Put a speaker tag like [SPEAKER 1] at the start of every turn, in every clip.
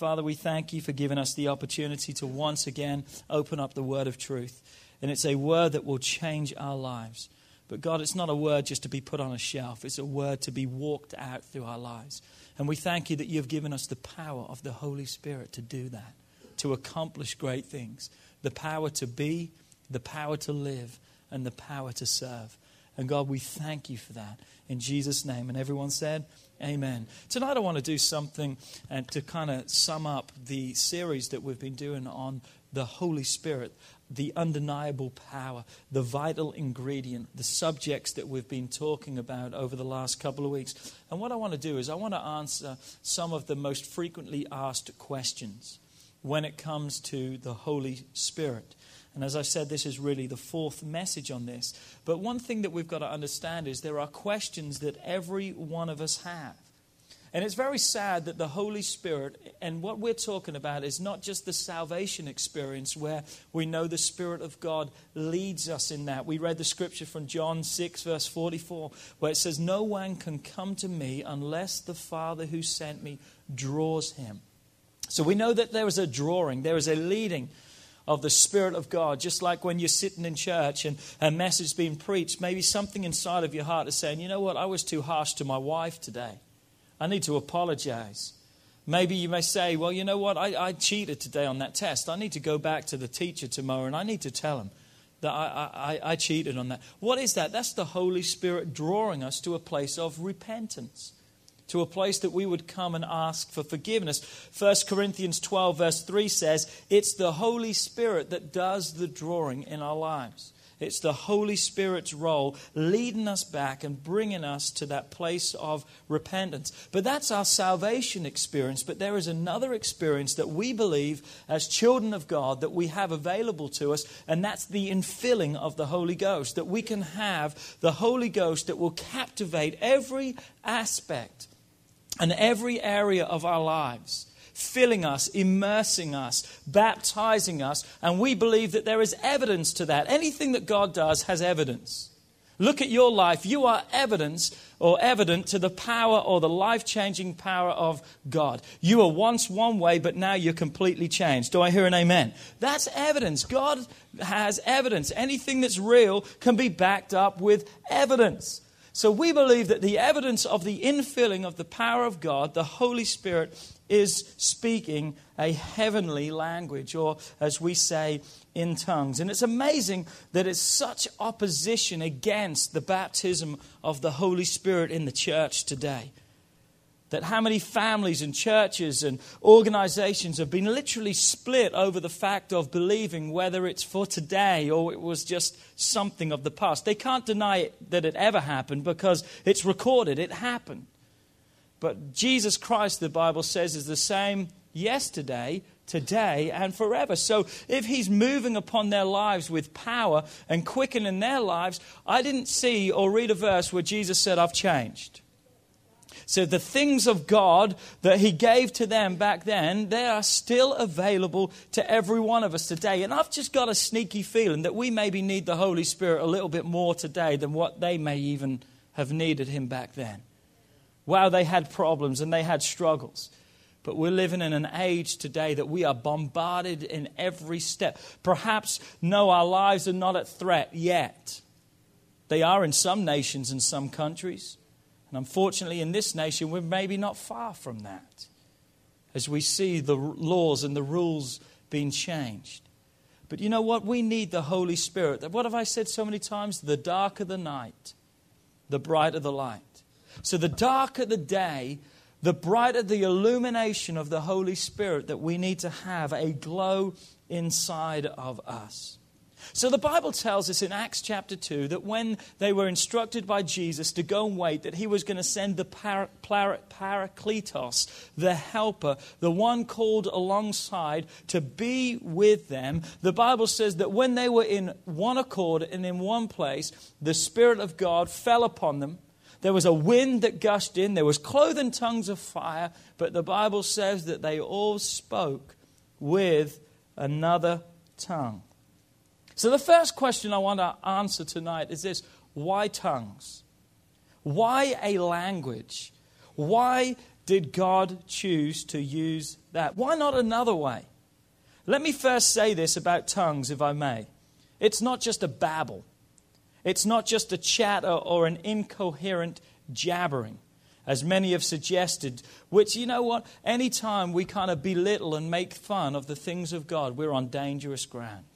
[SPEAKER 1] Father, we thank you for giving us the opportunity to once again open up the word of truth. And it's a word that will change our lives. But God, it's not a word just to be put on a shelf, it's a word to be walked out through our lives. And we thank you that you've given us the power of the Holy Spirit to do that, to accomplish great things. The power to be, the power to live, and the power to serve. And God, we thank you for that. In Jesus' name. And everyone said, Amen. Tonight I want to do something and to kind of sum up the series that we've been doing on the Holy Spirit, the undeniable power, the vital ingredient, the subjects that we've been talking about over the last couple of weeks. And what I want to do is I want to answer some of the most frequently asked questions when it comes to the Holy Spirit. And as I said, this is really the fourth message on this. But one thing that we've got to understand is there are questions that every one of us have. And it's very sad that the Holy Spirit, and what we're talking about is not just the salvation experience where we know the Spirit of God leads us in that. We read the scripture from John 6, verse 44, where it says, No one can come to me unless the Father who sent me draws him. So we know that there is a drawing, there is a leading of the Spirit of God. Just like when you're sitting in church and a message being preached, maybe something inside of your heart is saying, you know what, I was too harsh to my wife today. I need to apologize. Maybe you may say, well, you know what, I, I cheated today on that test. I need to go back to the teacher tomorrow and I need to tell him that I, I, I cheated on that. What is that? That's the Holy Spirit drawing us to a place of repentance to a place that we would come and ask for forgiveness. 1 Corinthians 12, verse 3 says, It's the Holy Spirit that does the drawing in our lives. It's the Holy Spirit's role leading us back and bringing us to that place of repentance. But that's our salvation experience. But there is another experience that we believe as children of God that we have available to us, and that's the infilling of the Holy Ghost. That we can have the Holy Ghost that will captivate every aspect and every area of our lives, filling us, immersing us, baptizing us, and we believe that there is evidence to that. Anything that God does has evidence. Look at your life. You are evidence or evident to the power or the life changing power of God. You were once one way, but now you're completely changed. Do I hear an amen? That's evidence. God has evidence. Anything that's real can be backed up with evidence. So we believe that the evidence of the infilling of the power of God, the Holy Spirit, is speaking a heavenly language, or as we say, in tongues. And it's amazing that it's such opposition against the baptism of the Holy Spirit in the church today. That how many families and churches and organizations have been literally split over the fact of believing whether it's for today or it was just something of the past. They can't deny it, that it ever happened because it's recorded, it happened. But Jesus Christ, the Bible says, is the same yesterday, today, and forever. So if He's moving upon their lives with power and quickening their lives, I didn't see or read a verse where Jesus said, I've changed. So the things of God that He gave to them back then, they are still available to every one of us today. And I've just got a sneaky feeling that we maybe need the Holy Spirit a little bit more today than what they may even have needed Him back then. Wow, they had problems and they had struggles. But we're living in an age today that we are bombarded in every step. Perhaps, no, our lives are not at threat yet. They are in some nations and some countries. And unfortunately, in this nation, we're maybe not far from that as we see the laws and the rules being changed. But you know what? We need the Holy Spirit. What have I said so many times? The darker the night, the brighter the light. So the darker the day, the brighter the illumination of the Holy Spirit that we need to have a glow inside of us. So the Bible tells us in Acts chapter 2 that when they were instructed by Jesus to go and wait, that he was going to send the para, para, Parakletos, the helper, the one called alongside to be with them. The Bible says that when they were in one accord and in one place, the Spirit of God fell upon them. There was a wind that gushed in, there was cloven tongues of fire, but the Bible says that they all spoke with another tongue. So, the first question I want to answer tonight is this why tongues? Why a language? Why did God choose to use that? Why not another way? Let me first say this about tongues, if I may. It's not just a babble, it's not just a chatter or an incoherent jabbering, as many have suggested, which, you know what, anytime we kind of belittle and make fun of the things of God, we're on dangerous ground.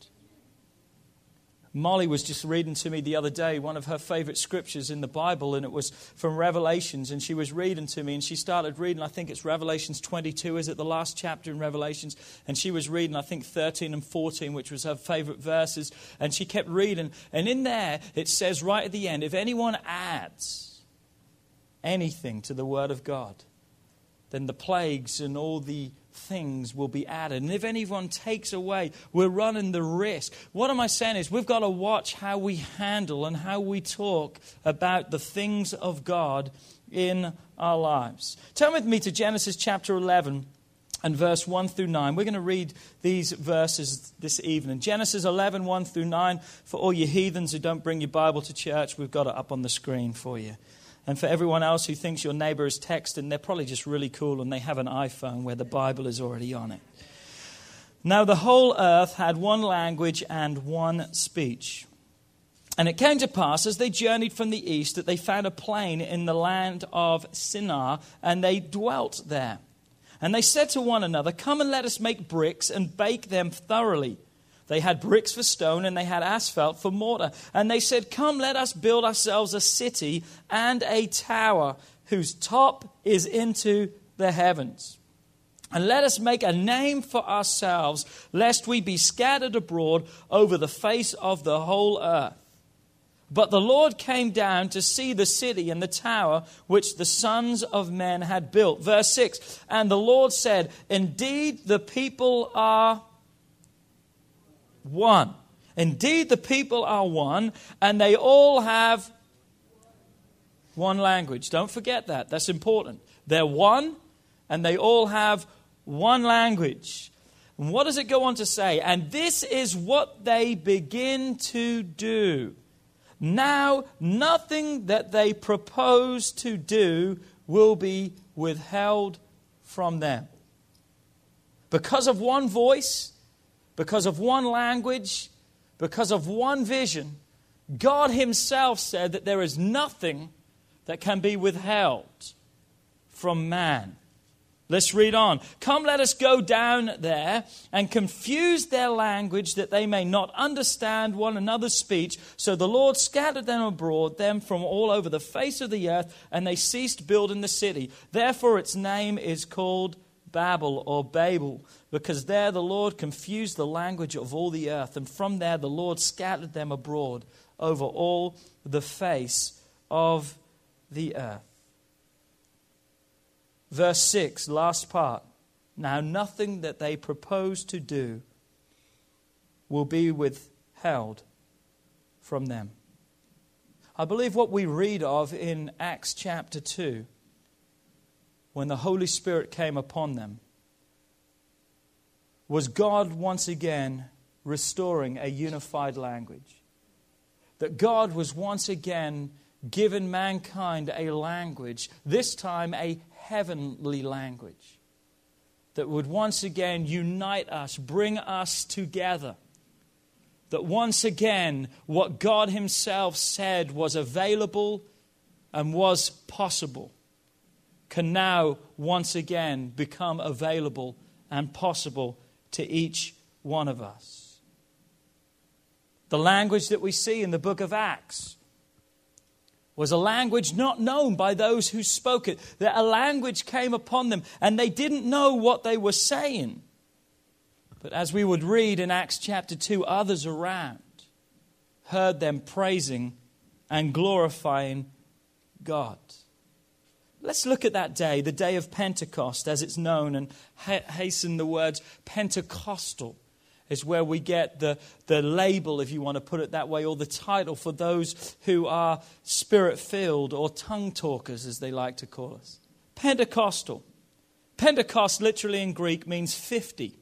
[SPEAKER 1] Molly was just reading to me the other day one of her favorite scriptures in the Bible, and it was from Revelations. And she was reading to me, and she started reading, I think it's Revelations 22, is it the last chapter in Revelations? And she was reading, I think, 13 and 14, which was her favorite verses. And she kept reading. And in there, it says right at the end if anyone adds anything to the Word of God, then the plagues and all the things will be added. And if anyone takes away, we're running the risk. What am I saying is we've got to watch how we handle and how we talk about the things of God in our lives. Turn with me to Genesis chapter 11 and verse 1 through 9. We're going to read these verses this evening. Genesis 11, 1 through 9. For all you heathens who don't bring your Bible to church, we've got it up on the screen for you. And for everyone else who thinks your neighbor is texting, they're probably just really cool and they have an iPhone where the Bible is already on it. Now, the whole earth had one language and one speech. And it came to pass as they journeyed from the east that they found a plain in the land of Shinar, and they dwelt there. And they said to one another, Come and let us make bricks and bake them thoroughly. They had bricks for stone and they had asphalt for mortar. And they said, Come, let us build ourselves a city and a tower whose top is into the heavens. And let us make a name for ourselves, lest we be scattered abroad over the face of the whole earth. But the Lord came down to see the city and the tower which the sons of men had built. Verse 6 And the Lord said, Indeed, the people are one. Indeed, the people are one, and they all have one language. Don't forget that. That's important. They're one, and they all have one language. And what does it go on to say? And this is what they begin to do. Now, nothing that they propose to do will be withheld from them. Because of one voice, because of one language, because of one vision, God Himself said that there is nothing that can be withheld from man. Let's read on. Come, let us go down there and confuse their language that they may not understand one another's speech. So the Lord scattered them abroad, them from all over the face of the earth, and they ceased building the city. Therefore, its name is called Babel or Babel, because there the Lord confused the language of all the earth, and from there the Lord scattered them abroad over all the face of the earth. Verse 6, last part. Now, nothing that they propose to do will be withheld from them. I believe what we read of in Acts chapter 2 when the Holy Spirit came upon them was God once again restoring a unified language. That God was once again given mankind a language, this time a heavenly language, that would once again unite us, bring us together. That once again, what God Himself said was available and was possible can now once again become available and possible to each one of us. The language that we see in the book of Acts was a language not known by those who spoke it. That a language came upon them and they didn't know what they were saying. But as we would read in Acts chapter 2, others around heard them praising and glorifying God. Let's look at that day, the day of Pentecost, as it's known, and hasten the words Pentecostal is where we get the, the label, if you want to put it that way, or the title for those who are spirit filled or tongue talkers, as they like to call us. Pentecostal. Pentecost, literally in Greek, means 50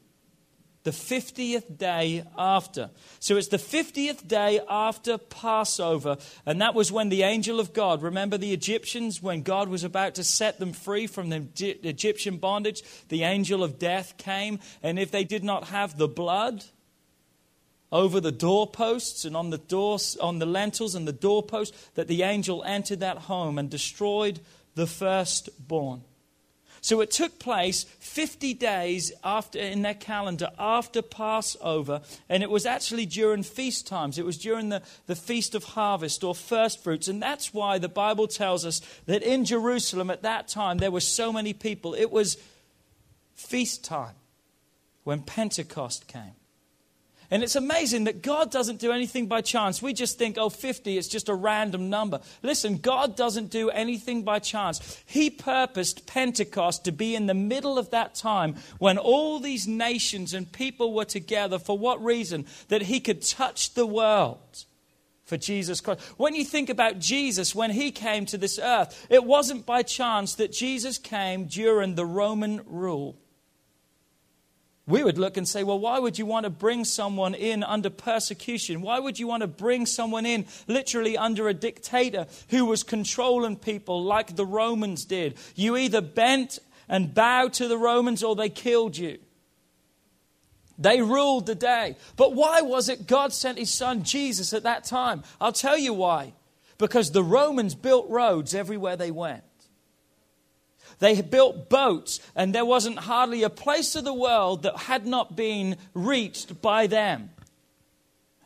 [SPEAKER 1] the 50th day after. So it's the 50th day after Passover, and that was when the angel of God, remember the Egyptians, when God was about to set them free from the Egyptian bondage, the angel of death came, and if they did not have the blood, over the doorposts and on the doors on the lentils and the doorposts that the angel entered that home and destroyed the firstborn so it took place 50 days after in their calendar after Passover, and it was actually during feast times. It was during the, the feast of harvest or first fruits. And that's why the Bible tells us that in Jerusalem at that time there were so many people. It was feast time when Pentecost came. And it's amazing that God doesn't do anything by chance. We just think, oh, 50 is just a random number. Listen, God doesn't do anything by chance. He purposed Pentecost to be in the middle of that time when all these nations and people were together. For what reason? That He could touch the world for Jesus Christ. When you think about Jesus, when he came to this earth, it wasn't by chance that Jesus came during the Roman rule we would look and say, well, why would you want to bring someone in under persecution? Why would you want to bring someone in literally under a dictator who was controlling people like the Romans did? You either bent and bowed to the Romans or they killed you. They ruled the day. But why was it God sent his son Jesus at that time? I'll tell you why. Because the Romans built roads everywhere they went. They built boats, and there wasn't hardly a place of the world that had not been reached by them.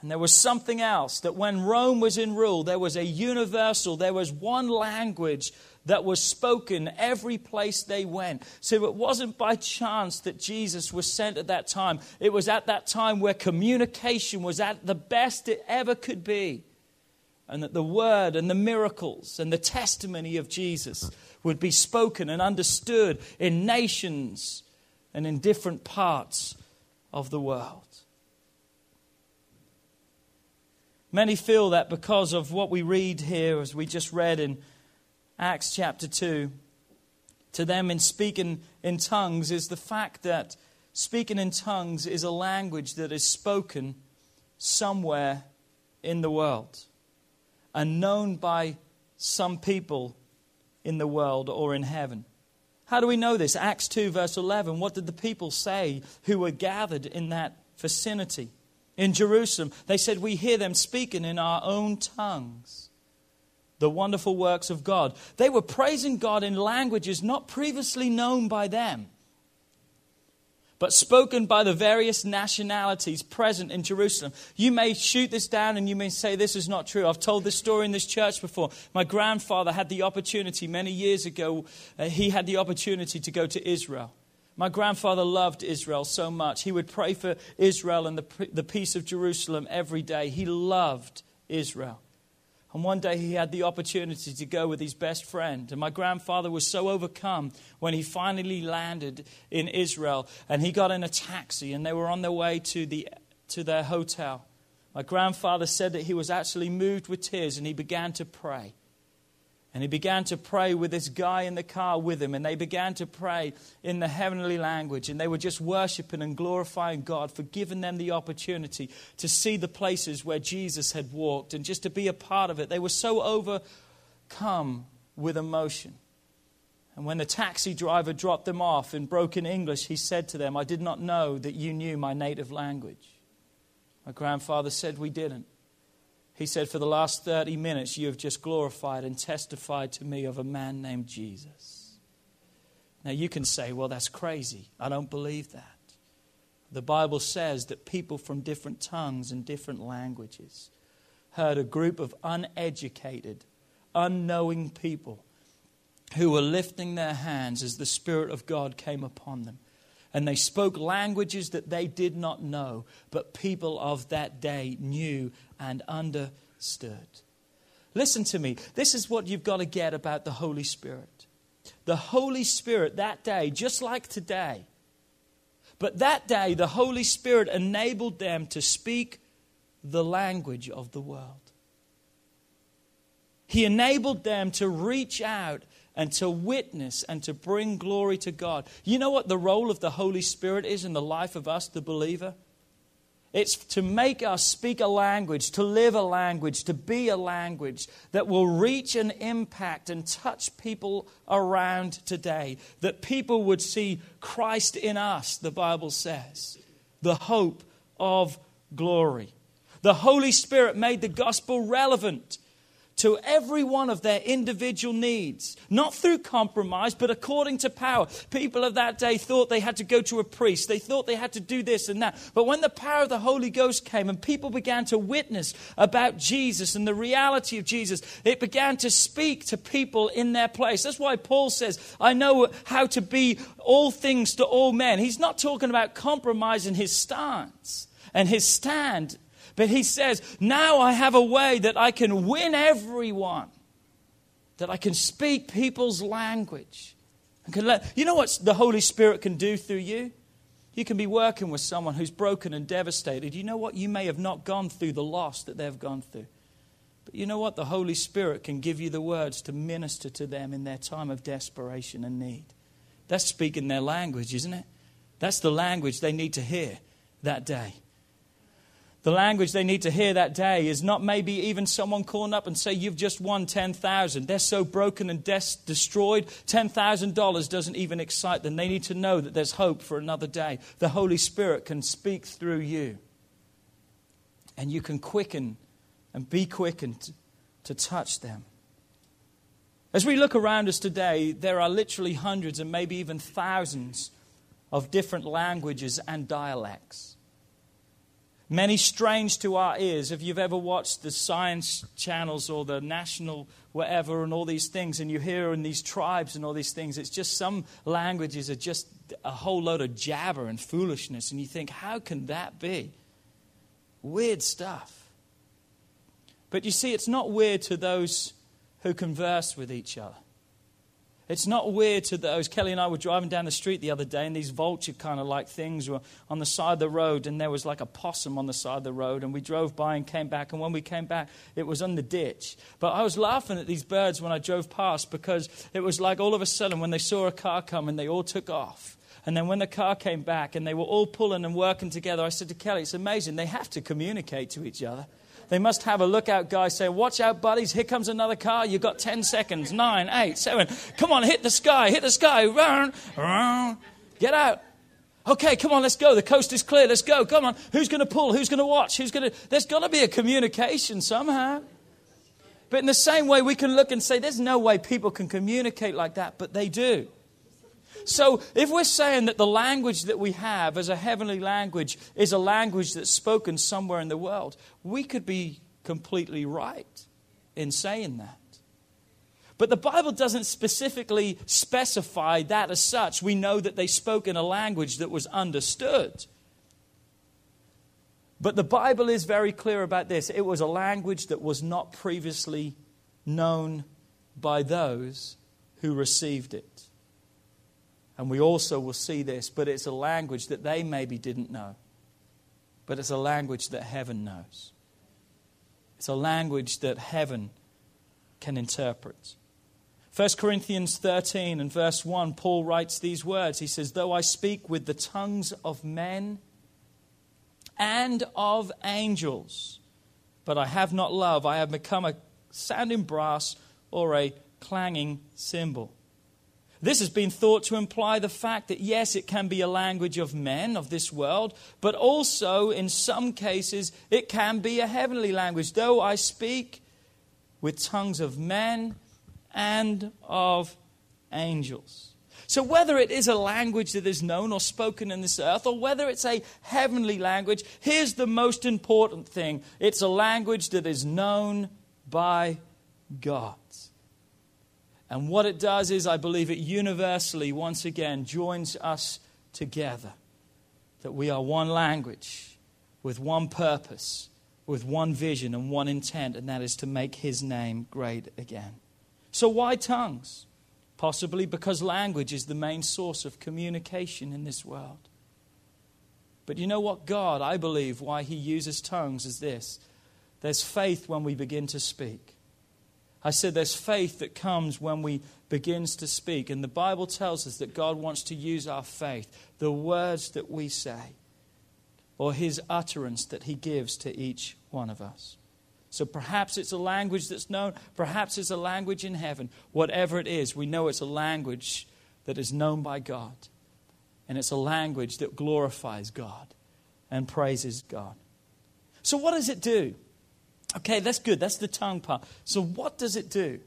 [SPEAKER 1] And there was something else that when Rome was in rule, there was a universal, there was one language that was spoken every place they went. So it wasn't by chance that Jesus was sent at that time. It was at that time where communication was at the best it ever could be. And that the word and the miracles and the testimony of Jesus would be spoken and understood in nations and in different parts of the world. Many feel that because of what we read here, as we just read in Acts chapter 2, to them in speaking in tongues is the fact that speaking in tongues is a language that is spoken somewhere in the world and known by some people in the world or in heaven. How do we know this? Acts 2, verse 11. What did the people say who were gathered in that vicinity? In Jerusalem, they said, We hear them speaking in our own tongues the wonderful works of God. They were praising God in languages not previously known by them but spoken by the various nationalities present in Jerusalem. You may shoot this down and you may say this is not true. I've told this story in this church before. My grandfather had the opportunity many years ago, uh, he had the opportunity to go to Israel. My grandfather loved Israel so much. He would pray for Israel and the, the peace of Jerusalem every day. He loved Israel. And one day he had the opportunity to go with his best friend. And my grandfather was so overcome when he finally landed in Israel. And he got in a taxi and they were on their way to, the, to their hotel. My grandfather said that he was actually moved with tears and he began to pray. And he began to pray with this guy in the car with him. And they began to pray in the heavenly language. And they were just worshiping and glorifying God for giving them the opportunity to see the places where Jesus had walked and just to be a part of it. They were so overcome with emotion. And when the taxi driver dropped them off in broken English, he said to them, I did not know that you knew my native language. My grandfather said, We didn't. He said, For the last 30 minutes, you have just glorified and testified to me of a man named Jesus. Now, you can say, Well, that's crazy. I don't believe that. The Bible says that people from different tongues and different languages heard a group of uneducated, unknowing people who were lifting their hands as the Spirit of God came upon them. And they spoke languages that they did not know, but people of that day knew and understood. Listen to me. This is what you've got to get about the Holy Spirit. The Holy Spirit that day, just like today, but that day the Holy Spirit enabled them to speak the language of the world. He enabled them to reach out and to witness and to bring glory to God. You know what the role of the Holy Spirit is in the life of us, the believer? It's to make us speak a language, to live a language, to be a language that will reach and impact and touch people around today. That people would see Christ in us, the Bible says, the hope of glory. The Holy Spirit made the gospel relevant to every one of their individual needs, not through compromise, but according to power. People of that day thought they had to go to a priest, they thought they had to do this and that. But when the power of the Holy Ghost came and people began to witness about Jesus and the reality of Jesus, it began to speak to people in their place. That's why Paul says, I know how to be all things to all men. He's not talking about compromising his stance and his stand but he says, Now I have a way that I can win everyone, that I can speak people's language. Can let, you know what the Holy Spirit can do through you? You can be working with someone who's broken and devastated. You know what? You may have not gone through the loss that they've gone through. But you know what? The Holy Spirit can give you the words to minister to them in their time of desperation and need. That's speaking their language, isn't it? That's the language they need to hear that day. The language they need to hear that day is not maybe even someone calling up and say, You've just won 10,000. They're so broken and des- destroyed, $10,000 doesn't even excite them. They need to know that there's hope for another day. The Holy Spirit can speak through you. And you can quicken and be quickened to, to touch them. As we look around us today, there are literally hundreds and maybe even thousands of different languages and dialects many strange to our ears. If you've ever watched the science channels or the national whatever and all these things, and you hear in these tribes and all these things, it's just some languages are just a whole load of jabber and foolishness, and you think, how can that be? Weird stuff. But you see, it's not weird to those who converse with each other. It's not weird to those. Kelly and I were driving down the street the other day, and these vulture kind of like things were on the side of the road, and there was like a possum on the side of the road. And we drove by and came back, and when we came back, it was in the ditch. But I was laughing at these birds when I drove past because it was like all of a sudden when they saw a car come, they all took off. And then when the car came back and they were all pulling and working together, I said to Kelly, It's amazing. They have to communicate to each other. They must have a lookout guy say, Watch out, buddies, here comes another car. You've got 10 seconds. Nine, eight, seven. Come on, hit the sky, hit the sky. Run, run. Get out. Okay, come on, let's go. The coast is clear. Let's go. Come on. Who's going to pull? Who's going to watch? Who's going to. There's got to be a communication somehow. But in the same way, we can look and say, There's no way people can communicate like that, but they do. So, if we're saying that the language that we have as a heavenly language is a language that's spoken somewhere in the world, we could be completely right in saying that. But the Bible doesn't specifically specify that as such. We know that they spoke in a language that was understood. But the Bible is very clear about this. It was a language that was not previously known by those who received it. And we also will see this, but it's a language that they maybe didn't know. But it's a language that heaven knows. It's a language that heaven can interpret. 1 Corinthians 13 and verse 1, Paul writes these words. He says, Though I speak with the tongues of men and of angels, but I have not love, I have become a sounding brass or a clanging cymbal. This has been thought to imply the fact that, yes, it can be a language of men of this world, but also, in some cases, it can be a heavenly language. Though I speak with tongues of men and of angels. So, whether it is a language that is known or spoken in this earth, or whether it's a heavenly language, here's the most important thing it's a language that is known by God. And what it does is, I believe it universally, once again, joins us together. That we are one language with one purpose, with one vision and one intent, and that is to make His name great again. So, why tongues? Possibly because language is the main source of communication in this world. But you know what? God, I believe, why He uses tongues is this there's faith when we begin to speak. I said there's faith that comes when we begins to speak and the Bible tells us that God wants to use our faith, the words that we say or his utterance that he gives to each one of us. So perhaps it's a language that's known, perhaps it's a language in heaven. Whatever it is, we know it's a language that is known by God. And it's a language that glorifies God and praises God. So, what does it do? Okay, that's good. That's the tongue part. So, what does it do?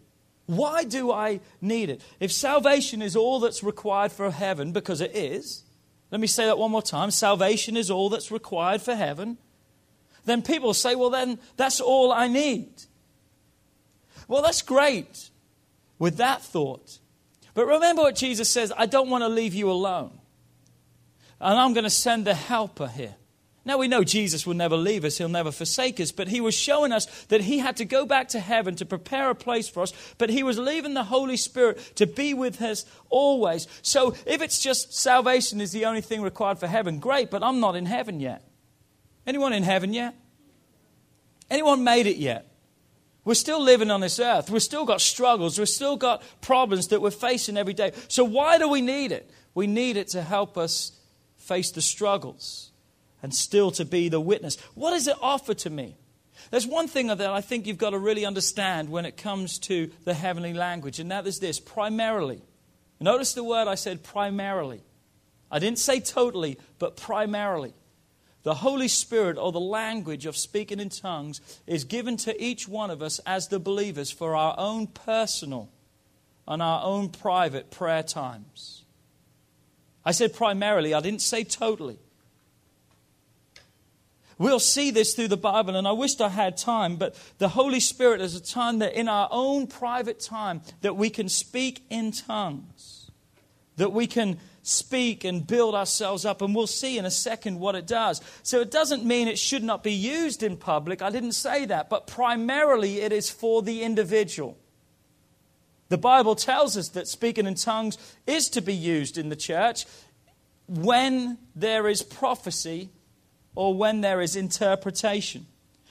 [SPEAKER 1] Why do I need it? If salvation is all that's required for heaven, because it is, let me say that one more time salvation is all that's required for heaven, then people say, well, then that's all I need. Well, that's great with that thought. But remember what Jesus says I don't want to leave you alone. And I'm going to send the helper here. Now we know Jesus will never leave us, he'll never forsake us, but he was showing us that he had to go back to heaven to prepare a place for us, but he was leaving the Holy Spirit to be with us always. So if it's just salvation is the only thing required for heaven, great, but I'm not in heaven yet. Anyone in heaven yet? Anyone made it yet? We're still living on this earth. We've still got struggles. We've still got problems that we're facing every day. So, why do we need it? We need it to help us face the struggles and still to be the witness. What does it offer to me? There's one thing that I think you've got to really understand when it comes to the heavenly language, and that is this primarily. Notice the word I said primarily. I didn't say totally, but primarily. The Holy Spirit, or the language of speaking in tongues, is given to each one of us as the believers for our own personal and our own private prayer times. I said primarily, I didn't say totally. We'll see this through the Bible, and I wished I had time, but the Holy Spirit is a time that in our own private time that we can speak in tongues, that we can speak and build ourselves up, and we'll see in a second what it does. So it doesn't mean it should not be used in public. I didn't say that, but primarily it is for the individual. The Bible tells us that speaking in tongues is to be used in the church when there is prophecy or when there is interpretation.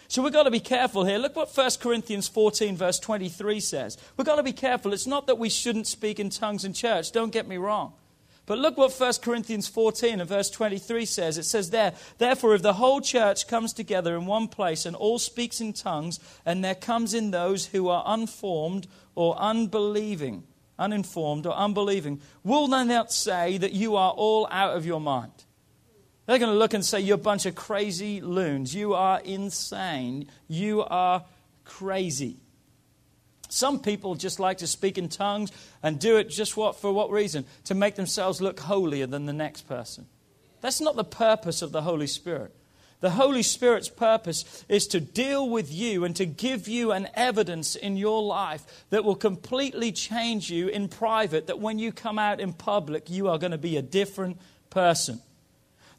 [SPEAKER 1] So we've got to be careful here. Look what 1 Corinthians 14, verse 23 says. We've got to be careful. It's not that we shouldn't speak in tongues in church, don't get me wrong. But look what 1 Corinthians 14 and verse 23 says. It says there, Therefore, if the whole church comes together in one place and all speaks in tongues, and there comes in those who are unformed or unbelieving, uninformed or unbelieving, will they not say that you are all out of your mind? They're going to look and say, You're a bunch of crazy loons. You are insane. You are crazy. Some people just like to speak in tongues and do it just what for what reason? To make themselves look holier than the next person. That's not the purpose of the Holy Spirit. The Holy Spirit's purpose is to deal with you and to give you an evidence in your life that will completely change you in private, that when you come out in public, you are going to be a different person.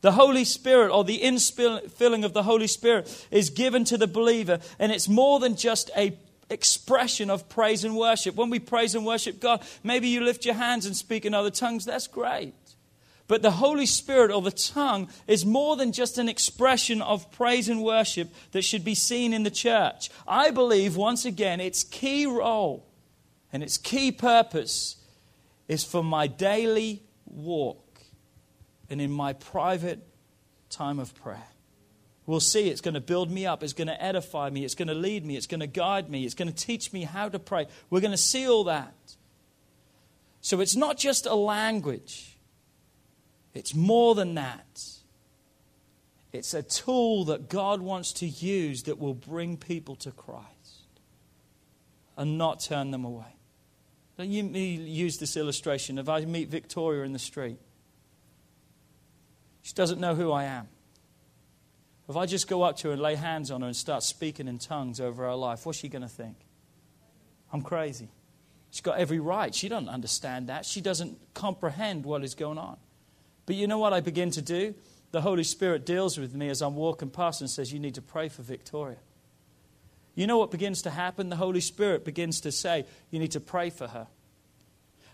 [SPEAKER 1] The Holy Spirit or the infilling of the Holy Spirit is given to the believer, and it's more than just a expression of praise and worship. When we praise and worship God, maybe you lift your hands and speak in other tongues, that's great. But the Holy Spirit or the tongue is more than just an expression of praise and worship that should be seen in the church. I believe, once again, its key role and its key purpose is for my daily walk and in my private time of prayer. We'll see it's going to build me up, it's going to edify me, it's going to lead me, it's going to guide me, it's going to teach me how to pray. We're going to see all that. So it's not just a language, it's more than that. It's a tool that God wants to use that will bring people to Christ and not turn them away. You me use this illustration. If I meet Victoria in the street, she doesn't know who I am. If I just go up to her and lay hands on her and start speaking in tongues over her life, what's she going to think? I'm crazy. She's got every right. She doesn't understand that. She doesn't comprehend what is going on. But you know what I begin to do? The Holy Spirit deals with me as I'm walking past and says, You need to pray for Victoria. You know what begins to happen? The Holy Spirit begins to say, You need to pray for her.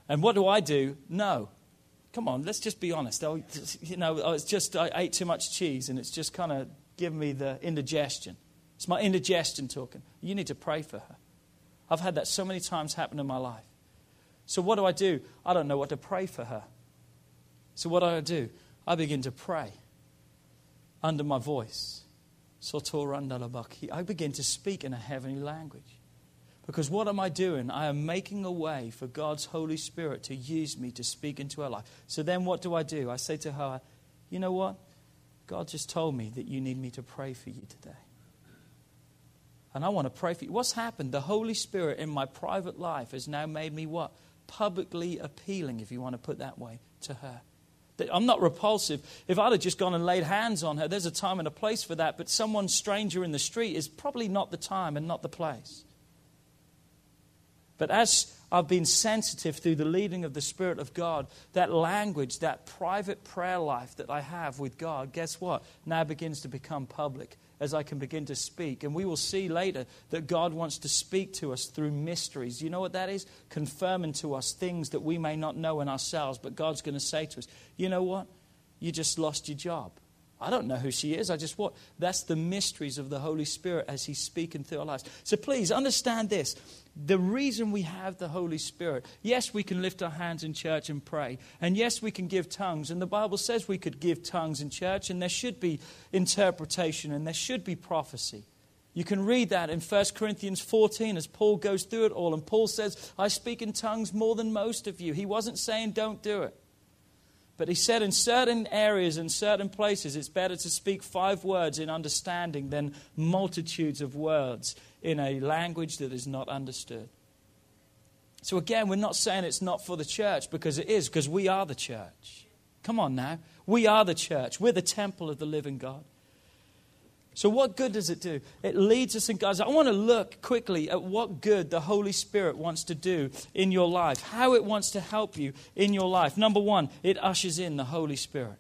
[SPEAKER 1] And what do I do? No. Come on, let's just be honest. I, you know, oh, it's just I ate too much cheese and it's just kind of giving me the indigestion. It's my indigestion talking. You need to pray for her. I've had that so many times happen in my life. So what do I do? I don't know what to pray for her. So what do I do? I begin to pray under my voice. I begin to speak in a heavenly language. Because what am I doing? I am making a way for God's Holy Spirit to use me to speak into her life. So then what do I do? I say to her, You know what? God just told me that you need me to pray for you today. And I want to pray for you. What's happened? The Holy Spirit in my private life has now made me what? Publicly appealing, if you want to put that way, to her. I'm not repulsive. If I'd have just gone and laid hands on her, there's a time and a place for that. But someone stranger in the street is probably not the time and not the place. But as I've been sensitive through the leading of the Spirit of God, that language, that private prayer life that I have with God, guess what? Now begins to become public as I can begin to speak. And we will see later that God wants to speak to us through mysteries. You know what that is? Confirming to us things that we may not know in ourselves, but God's going to say to us, you know what? You just lost your job. I don't know who she is. I just what? That's the mysteries of the Holy Spirit as He's speaking through our lives. So please understand this. The reason we have the Holy Spirit, yes, we can lift our hands in church and pray. And yes, we can give tongues. And the Bible says we could give tongues in church, and there should be interpretation and there should be prophecy. You can read that in 1 Corinthians 14 as Paul goes through it all. And Paul says, I speak in tongues more than most of you. He wasn't saying don't do it. But he said in certain areas and certain places, it's better to speak five words in understanding than multitudes of words in a language that is not understood. So, again, we're not saying it's not for the church because it is, because we are the church. Come on now. We are the church. We're the temple of the living God. So, what good does it do? It leads us in God's. I want to look quickly at what good the Holy Spirit wants to do in your life, how it wants to help you in your life. Number one, it ushers in the Holy Spirit.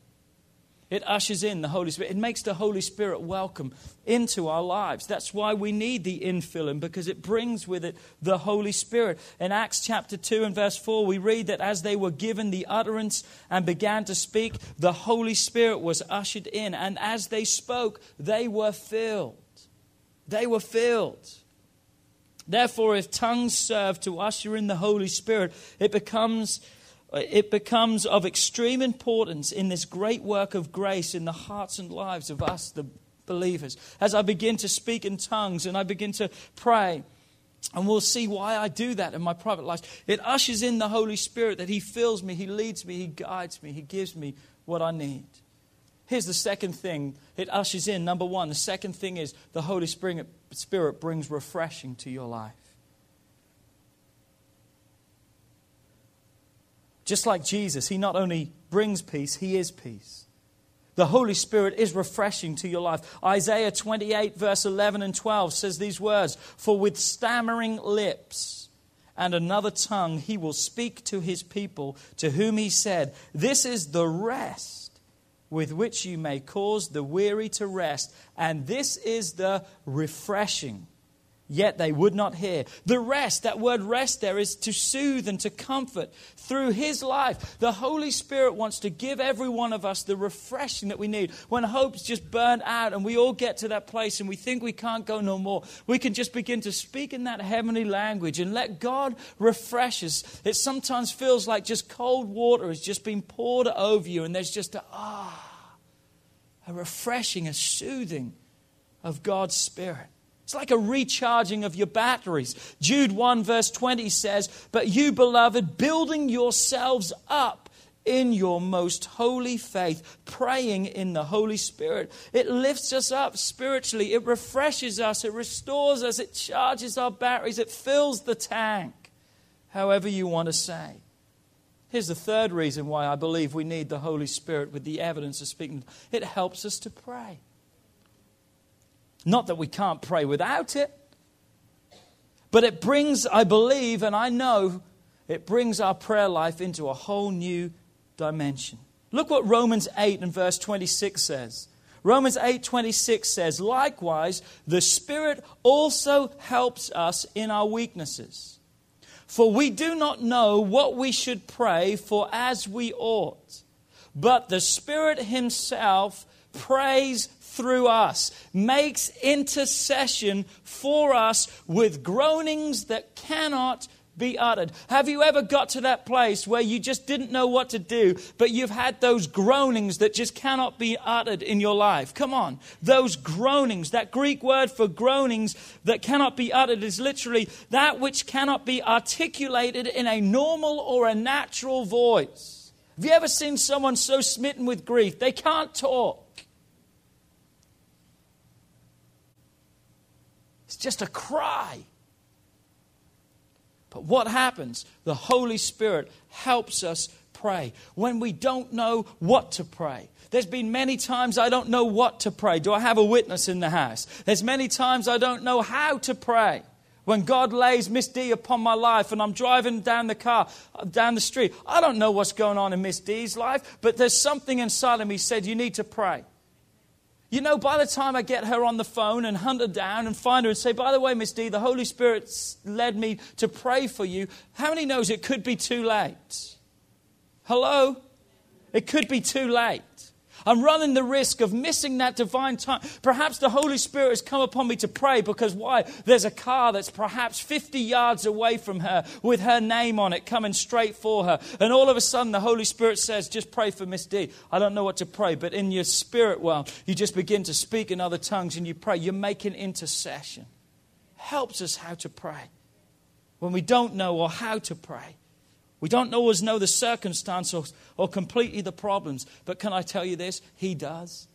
[SPEAKER 1] It ushers in the Holy Spirit. It makes the Holy Spirit welcome into our lives. That's why we need the infilling, because it brings with it the Holy Spirit. In Acts chapter 2 and verse 4, we read that as they were given the utterance and began to speak, the Holy Spirit was ushered in. And as they spoke, they were filled. They were filled. Therefore, if tongues serve to usher in the Holy Spirit, it becomes it becomes of extreme importance in this great work of grace in the hearts and lives of us, the believers. As I begin to speak in tongues and I begin to pray, and we'll see why I do that in my private life. It ushers in the Holy Spirit that He fills me, He leads me, He guides me, He gives me what I need. Here's the second thing it ushers in. Number one, the second thing is the Holy Spirit brings refreshing to your life. Just like Jesus, he not only brings peace, he is peace. The Holy Spirit is refreshing to your life. Isaiah 28, verse 11 and 12 says these words For with stammering lips and another tongue he will speak to his people, to whom he said, This is the rest with which you may cause the weary to rest, and this is the refreshing Yet they would not hear. The rest, that word rest there is to soothe and to comfort through His life. The Holy Spirit wants to give every one of us the refreshing that we need. When hope's just burned out and we all get to that place and we think we can't go no more, we can just begin to speak in that heavenly language and let God refresh us. It sometimes feels like just cold water has just been poured over you and there's just a, ah, a refreshing, a soothing of God's Spirit. It's like a recharging of your batteries. Jude 1, verse 20 says, But you, beloved, building yourselves up in your most holy faith, praying in the Holy Spirit. It lifts us up spiritually, it refreshes us, it restores us, it charges our batteries, it fills the tank however you want to say. Here's the third reason why I believe we need the Holy Spirit with the evidence of speaking. It helps us to pray. Not that we can't pray without it, but it brings, I believe, and I know, it brings our prayer life into a whole new dimension. Look what Romans 8 and verse 26 says. Romans 8:26 says, "Likewise, the Spirit also helps us in our weaknesses. For we do not know what we should pray for as we ought, but the Spirit himself prays through us, makes intercession for us with groanings that cannot be uttered. Have you ever got to that place where you just didn't know what to do, but you've had those groanings that just cannot be uttered in your life? Come on. Those groanings, that Greek word for groanings that cannot be uttered is literally that which cannot be articulated in a normal or a natural voice. Have you ever seen someone so smitten with grief they can't talk? It's just a cry. But what happens? The Holy Spirit helps us pray when we don't know what to pray. There's been many times I don't know what to pray. Do I have a witness in the house? There's many times I don't know how to pray. When God lays Miss D upon my life and I'm driving down the car, uh, down the street, I don't know what's going on in Miss D's life, but there's something inside of me said, You need to pray. You know, by the time I get her on the phone and hunt her down and find her and say, by the way, Miss D, the Holy Spirit led me to pray for you, how many knows it could be too late? Hello? It could be too late. I'm running the risk of missing that divine time. Perhaps the Holy Spirit has come upon me to pray because why? There's a car that's perhaps 50 yards away from her with her name on it coming straight for her. And all of a sudden, the Holy Spirit says, Just pray for Miss D. I don't know what to pray, but in your spirit world, you just begin to speak in other tongues and you pray. You're making intercession. Helps us how to pray when we don't know or how to pray. We don't always know the circumstance or, or completely the problems, but can I tell you this? He does.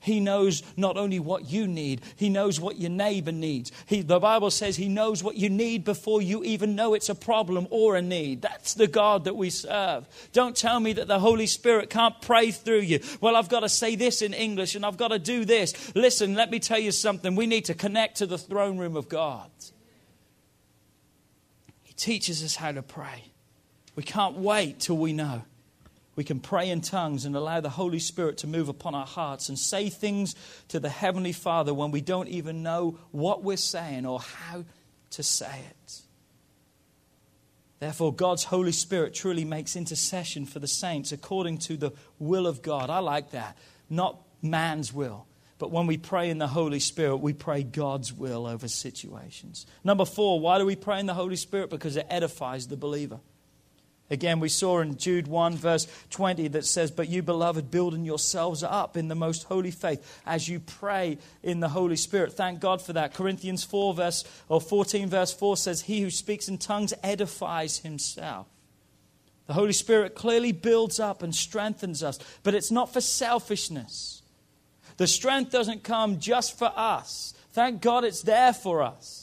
[SPEAKER 1] He knows not only what you need, He knows what your neighbor needs. He, the Bible says He knows what you need before you even know it's a problem or a need. That's the God that we serve. Don't tell me that the Holy Spirit can't pray through you. Well, I've got to say this in English and I've got to do this. Listen, let me tell you something. We need to connect to the throne room of God. He teaches us how to pray. We can't wait till we know. We can pray in tongues and allow the Holy Spirit to move upon our hearts and say things to the Heavenly Father when we don't even know what we're saying or how to say it. Therefore, God's Holy Spirit truly makes intercession for the saints according to the will of God. I like that. Not man's will. But when we pray in the Holy Spirit, we pray God's will over situations. Number four, why do we pray in the Holy Spirit? Because it edifies the believer. Again, we saw in Jude 1, verse 20, that says, But you, beloved, building yourselves up in the most holy faith as you pray in the Holy Spirit. Thank God for that. Corinthians 4, verse, or 14, verse 4 says, He who speaks in tongues edifies himself. The Holy Spirit clearly builds up and strengthens us, but it's not for selfishness. The strength doesn't come just for us. Thank God it's there for us.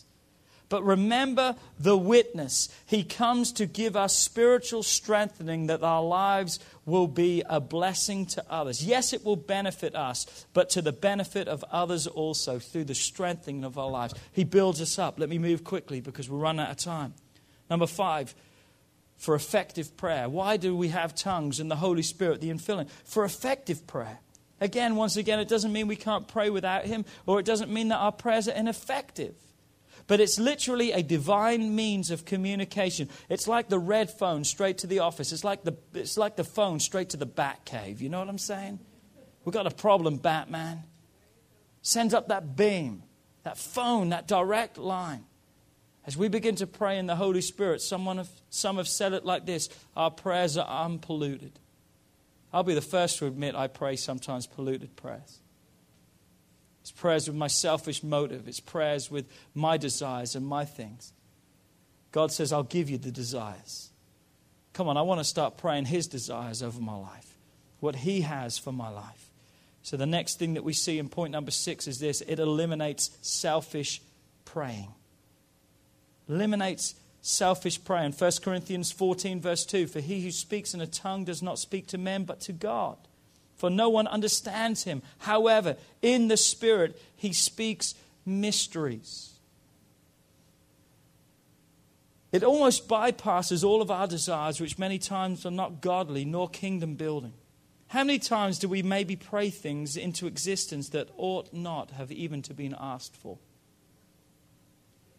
[SPEAKER 1] But remember the witness. He comes to give us spiritual strengthening that our lives will be a blessing to others. Yes, it will benefit us, but to the benefit of others also through the strengthening of our lives. He builds us up. Let me move quickly because we're running out of time. Number five, for effective prayer. Why do we have tongues and the Holy Spirit, the infilling? For effective prayer. Again, once again, it doesn't mean we can't pray without Him, or it doesn't mean that our prayers are ineffective but it's literally a divine means of communication. It's like the red phone straight to the office. It's like the, it's like the phone straight to the bat cave. You know what I'm saying? We've got a problem, Batman. Sends up that beam, that phone, that direct line. As we begin to pray in the Holy Spirit, someone have, some have said it like this our prayers are unpolluted. I'll be the first to admit I pray sometimes polluted prayers. It's prayers with my selfish motive. It's prayers with my desires and my things. God says, I'll give you the desires. Come on, I want to start praying His desires over my life, what He has for my life. So, the next thing that we see in point number six is this it eliminates selfish praying. Eliminates selfish prayer. In 1 Corinthians 14, verse 2 For he who speaks in a tongue does not speak to men, but to God. For no one understands him. However, in the Spirit, he speaks mysteries. It almost bypasses all of our desires, which many times are not godly nor kingdom building. How many times do we maybe pray things into existence that ought not have even to been asked for?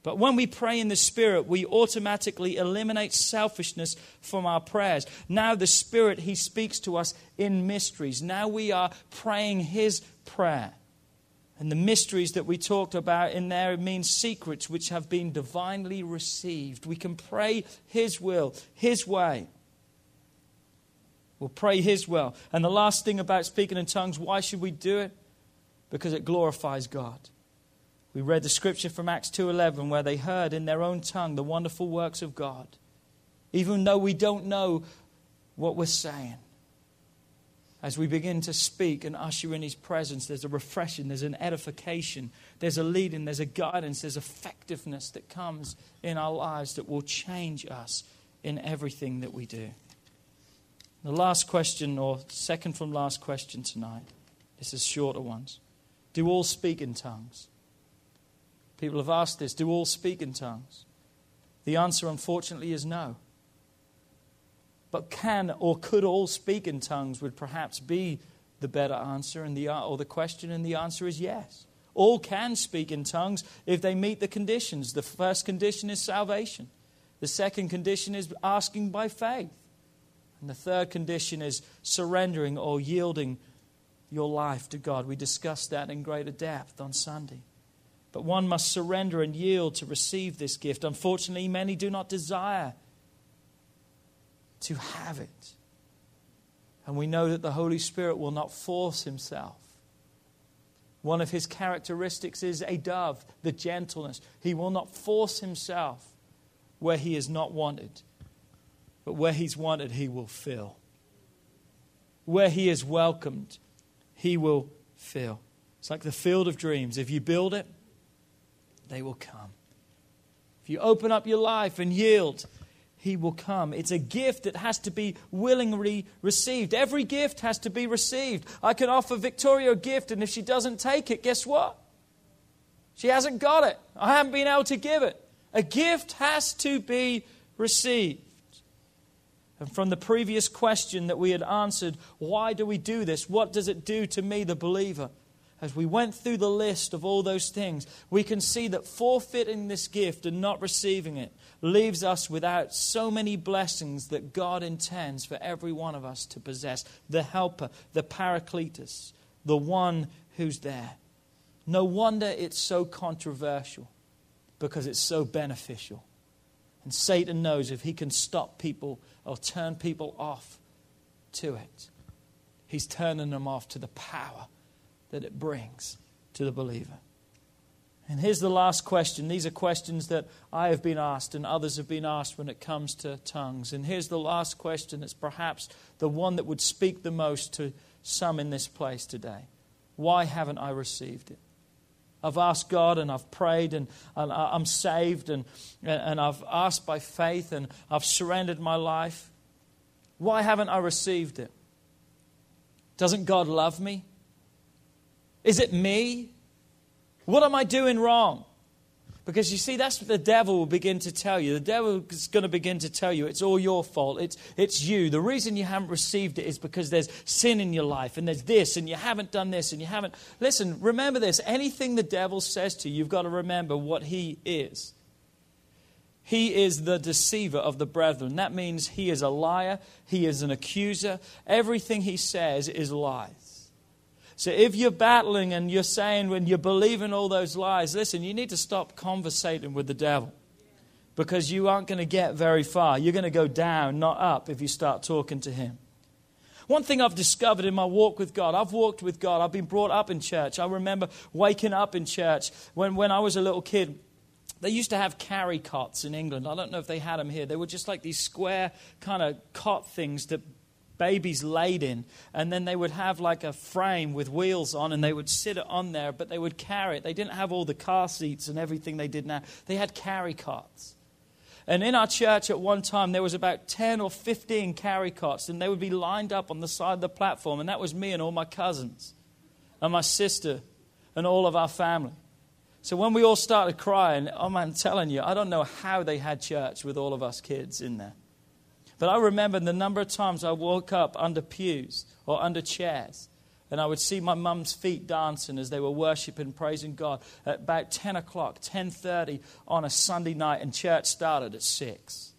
[SPEAKER 1] But when we pray in the Spirit, we automatically eliminate selfishness from our prayers. Now, the Spirit, He speaks to us in mysteries. Now we are praying His prayer. And the mysteries that we talked about in there mean secrets which have been divinely received. We can pray His will, His way. We'll pray His will. And the last thing about speaking in tongues, why should we do it? Because it glorifies God. We read the scripture from Acts 2:11 where they heard in their own tongue the wonderful works of God. Even though we don't know what we're saying as we begin to speak and usher in His presence, there's a refreshing, there's an edification, there's a leading, there's a guidance, there's effectiveness that comes in our lives that will change us in everything that we do. The last question, or second from last question tonight, this is shorter ones. Do all speak in tongues? People have asked this do all speak in tongues? The answer, unfortunately, is no. But can or could all speak in tongues would perhaps be the better answer and the, or the question, and the answer is yes. All can speak in tongues if they meet the conditions. The first condition is salvation. The second condition is asking by faith. And the third condition is surrendering or yielding your life to God. We discussed that in greater depth on Sunday. But one must surrender and yield to receive this gift. Unfortunately, many do not desire to have it. And we know that the Holy Spirit will not force himself. One of his characteristics is a dove, the gentleness. He will not force himself where he is not wanted, but where he's wanted, he will fill. Where he is welcomed, he will fill. It's like the field of dreams. If you build it, they will come. If you open up your life and yield, he will come. It's a gift that has to be willingly received. Every gift has to be received. I can offer Victoria a gift, and if she doesn't take it, guess what? She hasn't got it. I haven't been able to give it. A gift has to be received. And from the previous question that we had answered, why do we do this? What does it do to me, the believer? As we went through the list of all those things, we can see that forfeiting this gift and not receiving it leaves us without so many blessings that God intends for every one of us to possess the helper, the paracletus, the one who's there. No wonder it's so controversial because it's so beneficial. And Satan knows if he can stop people or turn people off to it, he's turning them off to the power that it brings to the believer. And here's the last question. These are questions that I have been asked and others have been asked when it comes to tongues. And here's the last question. that's perhaps the one that would speak the most to some in this place today. Why haven't I received it? I've asked God and I've prayed and, and I'm saved and, and I've asked by faith and I've surrendered my life. Why haven't I received it? Doesn't God love me? Is it me? What am I doing wrong? Because you see, that's what the devil will begin to tell you. The devil is going to begin to tell you it's all your fault. It's, it's you. The reason you haven't received it is because there's sin in your life and there's this and you haven't done this and you haven't. Listen, remember this. Anything the devil says to you, you've got to remember what he is. He is the deceiver of the brethren. That means he is a liar, he is an accuser. Everything he says is lies. So if you're battling and you're saying when you're believing all those lies, listen, you need to stop conversating with the devil because you aren't going to get very far. You're going to go down, not up, if you start talking to him. One thing I've discovered in my walk with God, I've walked with God. I've been brought up in church. I remember waking up in church when, when I was a little kid. They used to have carry cots in England. I don't know if they had them here. They were just like these square kind of cot things that babies laid in. And then they would have like a frame with wheels on and they would sit it on there, but they would carry it. They didn't have all the car seats and everything they did now. They had carry carts. And in our church at one time, there was about 10 or 15 carry cots, and they would be lined up on the side of the platform. And that was me and all my cousins, and my sister, and all of our family. So when we all started crying, oh man, I'm telling you, I don't know how they had church with all of us kids in there. But I remember the number of times I woke up under pews or under chairs and I would see my mum's feet dancing as they were worshiping, praising God at about 10 o'clock, 10.30 on a Sunday night, and church started at 6.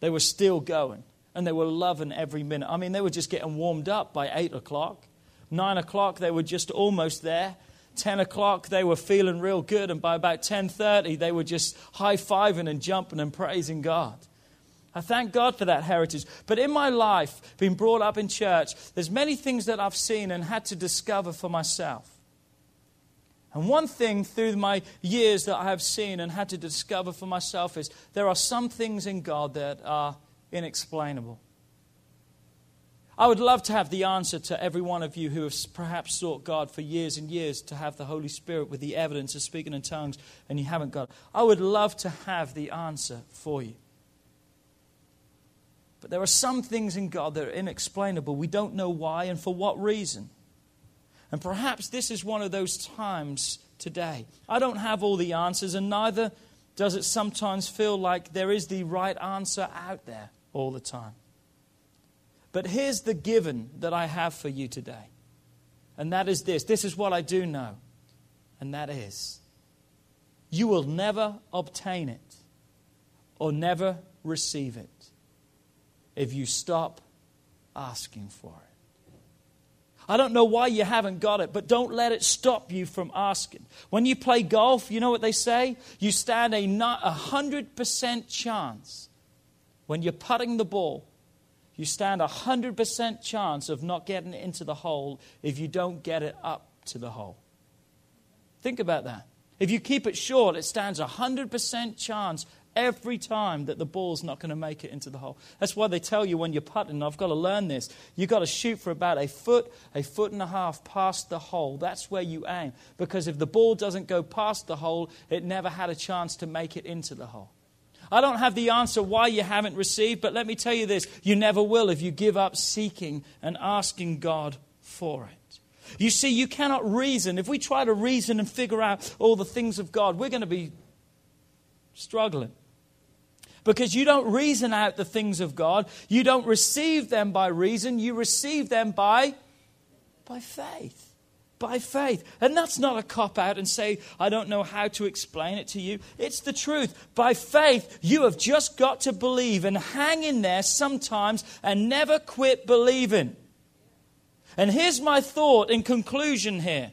[SPEAKER 1] They were still going, and they were loving every minute. I mean, they were just getting warmed up by 8 o'clock. 9 o'clock, they were just almost there. 10 o'clock, they were feeling real good, and by about 10.30, they were just high-fiving and jumping and praising God. I thank God for that heritage. But in my life, being brought up in church, there's many things that I've seen and had to discover for myself. And one thing through my years that I have seen and had to discover for myself is there are some things in God that are inexplainable. I would love to have the answer to every one of you who have perhaps sought God for years and years to have the Holy Spirit with the evidence of speaking in tongues and you haven't got it. I would love to have the answer for you. But there are some things in God that are inexplainable. We don't know why and for what reason. And perhaps this is one of those times today. I don't have all the answers, and neither does it sometimes feel like there is the right answer out there all the time. But here's the given that I have for you today. And that is this this is what I do know. And that is you will never obtain it or never receive it if you stop asking for it. I don't know why you haven't got it, but don't let it stop you from asking. When you play golf, you know what they say? You stand a 100% chance when you're putting the ball. You stand a 100% chance of not getting it into the hole if you don't get it up to the hole. Think about that. If you keep it short, it stands a 100% chance every time that the ball's not going to make it into the hole. That's why they tell you when you're putting, I've got to learn this, you've got to shoot for about a foot, a foot and a half past the hole. That's where you aim. Because if the ball doesn't go past the hole, it never had a chance to make it into the hole. I don't have the answer why you haven't received, but let me tell you this you never will if you give up seeking and asking God for it. You see, you cannot reason. If we try to reason and figure out all the things of God, we're going to be struggling. Because you don't reason out the things of God. You don't receive them by reason. You receive them by, by faith. By faith. And that's not a cop out and say, I don't know how to explain it to you. It's the truth. By faith, you have just got to believe and hang in there sometimes and never quit believing. And here's my thought in conclusion here.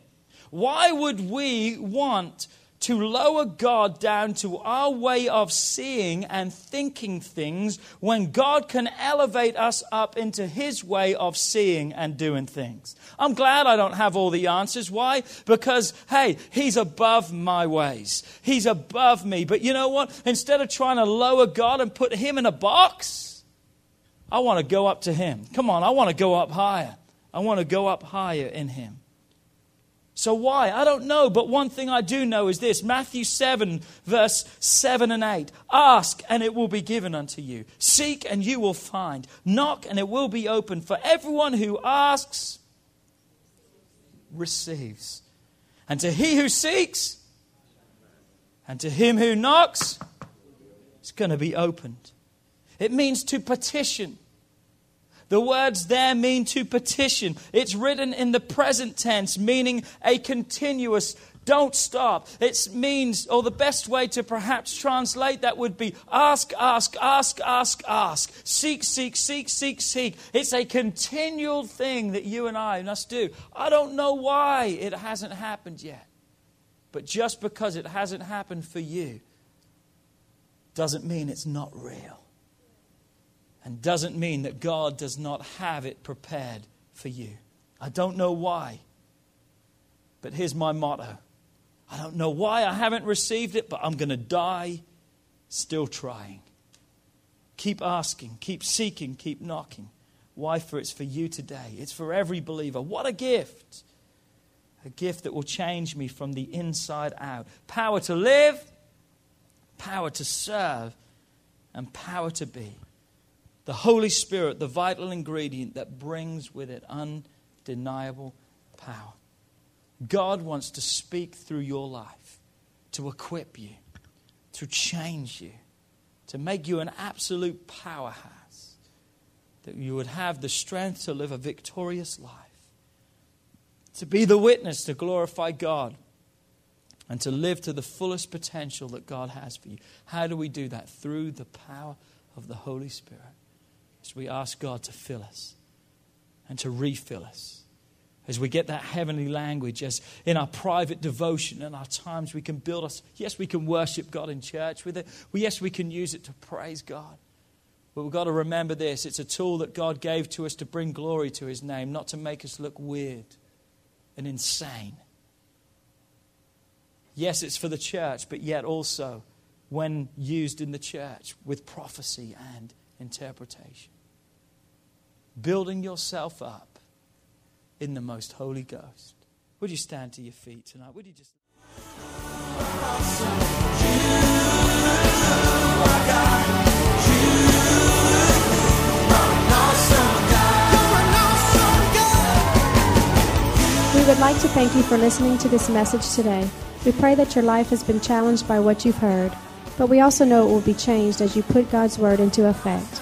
[SPEAKER 1] Why would we want to lower God down to our way of seeing and thinking things when God can elevate us up into His way of seeing and doing things. I'm glad I don't have all the answers. Why? Because, hey, He's above my ways. He's above me. But you know what? Instead of trying to lower God and put Him in a box, I want to go up to Him. Come on, I want to go up higher. I want to go up higher in Him. So why? I don't know, but one thing I do know is this Matthew 7, verse 7 and 8. Ask, and it will be given unto you. Seek, and you will find. Knock, and it will be opened. For everyone who asks receives. And to he who seeks, and to him who knocks, it's going to be opened. It means to petition. The words there mean to petition. It's written in the present tense, meaning a continuous, don't stop. It means, or the best way to perhaps translate that would be ask, ask, ask, ask, ask. Seek, seek, seek, seek, seek. It's a continual thing that you and I must do. I don't know why it hasn't happened yet. But just because it hasn't happened for you doesn't mean it's not real and doesn't mean that God does not have it prepared for you. I don't know why, but here's my motto I don't know why I haven't received it, but I'm going to die still trying. Keep asking, keep seeking, keep knocking. Why? For it's for you today. It's for every believer. What a gift! A gift that will change me from the inside out. Power to live, power to serve, and power to be. The Holy Spirit, the vital ingredient that brings with it undeniable power. God wants to speak through your life, to equip you, to change you, to make you an absolute powerhouse, that you would have the strength to live a victorious life, to be the witness to glorify God, and to live to the fullest potential that God has for you. How do we do that? Through the power of the Holy Spirit. As we ask God to fill us and to refill us as we get that heavenly language, as in our private devotion and our times we can build us. Yes, we can worship God in church with it. Well, yes, we can use it to praise God. But we've got to remember this it's a tool that God gave to us to bring glory to His name, not to make us look weird and insane. Yes, it's for the church, but yet also when used in the church with prophecy and interpretation. Building yourself up in the most Holy Ghost. Would you stand to your feet tonight? Would you just.
[SPEAKER 2] We would like to thank you for listening to this message today. We pray that your life has been challenged by what you've heard, but we also know it will be changed as you put God's Word into effect.